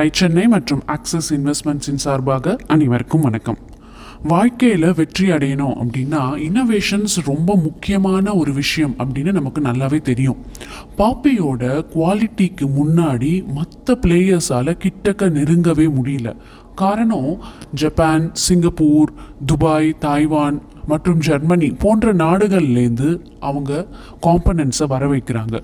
Tie Chennai மற்றும் axis இன்வெஸ்ட்மெண்ட்ஸின் சார்பாக அனைவருக்கும் வணக்கம். வாழ்க்கையில் வெற்றி அடையணும் அப்படின்னா இன்னோவேஷன்ஸ் ரொம்ப முக்கியமான ஒரு விஷயம் அப்படின்னு நமக்கு நல்லாவே தெரியும். பாப்பியோட குவாலிட்டிக்கு முன்னாடி மற்ற பிளேயர்ஸால் கிட்டக்க நெருங்கவே முடியல. காரணம் ஜப்பான் சிங்கப்பூர் துபாய் தாய்வான் மற்றும் ஜெர்மனி போன்ற நாடுகள்லேருந்து அவங்க காம்பனன்ட்ஸை வர வைக்கிறாங்க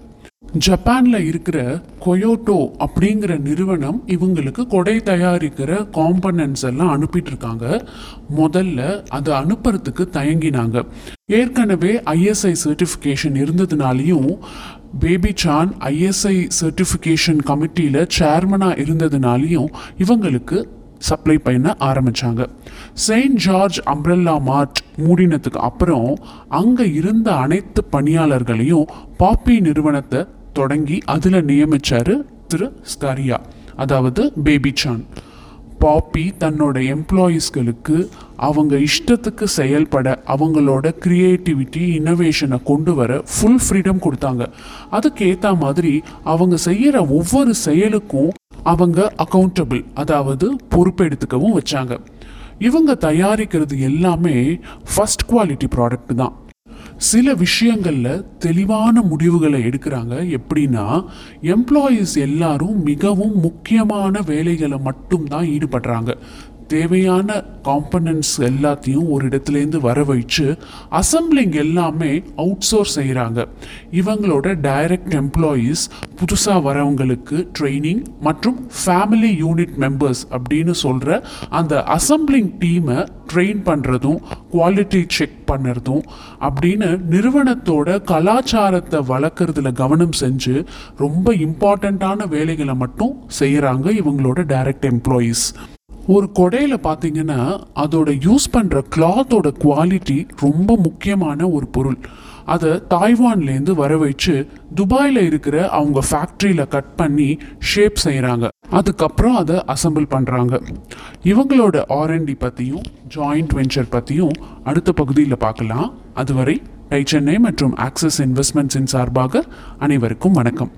ஜப்பான்ல இருக்கிற கொயோட்டோ அப்படிங்கிற நிறுவனம் இவங்களுக்கு கொடை தயாரிக்கிற காம்பனன்ட்ஸ் எல்லாம் அனுப்பிட்டு இருக்காங்க முதல்ல அதை அனுப்புறதுக்கு தயங்கினாங்க. ஏற்கனவே ஐஎஸ்ஐ சர்டிஃபிகேஷன் இருந்ததுனாலையும் பேபி சான் ஐஎஸ்ஐ சர்டிஃபிகேஷன் கமிட்டியில் சேர்மனாக இருந்ததுனாலையும் இவங்களுக்கு சப்ளை பண்ண ஆரம்பித்தாங்க செயின்ட் ஜார்ஜ் அம்ப்ரெல்லா மார்ட் மூடினதுக்கு அப்புறம் அங்கே இருந்த அனைத்து பணியாளர்களையும் பாப்பி நிறுவனத்தை தொடங்கி அதில் நியமிச்சாரு திரு ஸ்கரியா அதாவது பேபி சான். பாப்பி தன்னோட எம்ப்ளாயீஸ்களுக்கு அவங்க இஷ்டத்துக்கு செயல்பட அவங்களோட க்ரியேட்டிவிட்டி இன்னோவேஷனை கொண்டு வர ஃபுல் ஃப்ரீடம் கொடுத்தாங்க. அதுக்கேற்ற மாதிரி அவங்க செய்கிற ஒவ்வொரு செயலுக்கும் அவங்க அக்கௌண்டபிள் அதாவது பொறுப்பெடுத்துக்கவும் வச்சாங்க. இவங்க தயாரிக்கிறது எல்லாமே ஃபஸ்ட் குவாலிட்டி ப்ராடக்ட் தான். சில விஷயங்களில் தெளிவான முடிவுகளை எடுக்கிறாங்க. எப்படின்னா எம்ப்ளாயீஸ் எல்லாரும் மிகவும் முக்கியமான வேலைகளை மட்டும்தான் ஈடுபடுறாங்க. தேவையான காம்பனன்ட்ஸ் எல்லாத்தையும் ஒரு இடத்துலேருந்து வர வச்சு அசம்பிளிங் எல்லாமே அவுட் சோர்ஸ் செய்கிறாங்க இவங்களோட டைரக்ட் எம்ப்ளாயீஸ் புதுசாக வரவங்களுக்கு ட்ரைனிங் மற்றும் ஃபேமிலி யூனிட் மெம்பர்ஸ் அப்படின்னு சொல்கிற அந்த அசம்பிளிங் டீமை ட்ரெயின் பண்ணுறதும் குவாலிட்டி செக் பண்ணுறதும் அப்படின்னு நிறுவனத்தோட கலாச்சாரத்தை வளர்க்குறதுல கவனம் செஞ்சு ரொம்ப இம்பார்ட்டண்ட்டான வேலைகளை மட்டும் செய்கிறாங்க இவங்களோட டைரக்ட் எம்ப்ளாயீஸ் ஒரு கொடையில் பார்த்தீங்கன்னா அதோட யூஸ் பண்ணுற கிளாத்தோட குவாலிட்டி ரொம்ப முக்கியமான ஒரு பொருள். அதை தாய்வான்லேருந்து வர வச்சு துபாயில் இருக்கிற அவங்க ஃபேக்ட்ரியில் கட் பண்ணி ஷேப் செய்கிறாங்க அதுக்கப்புறம் அதை அசம்பிள் பண்ணுறாங்க இவங்களோட ஆர்என்டி பற்றியும் ஜாயிண்ட் வெஞ்சர் பற்றியும் அடுத்த பகுதியில் பார்க்கலாம் அதுவரை டை சென்னை மற்றும் ஆக்சிஸ் இன்வெஸ்ட்மெண்ட்ஸின் சார்பாக அனைவருக்கும் வணக்கம்.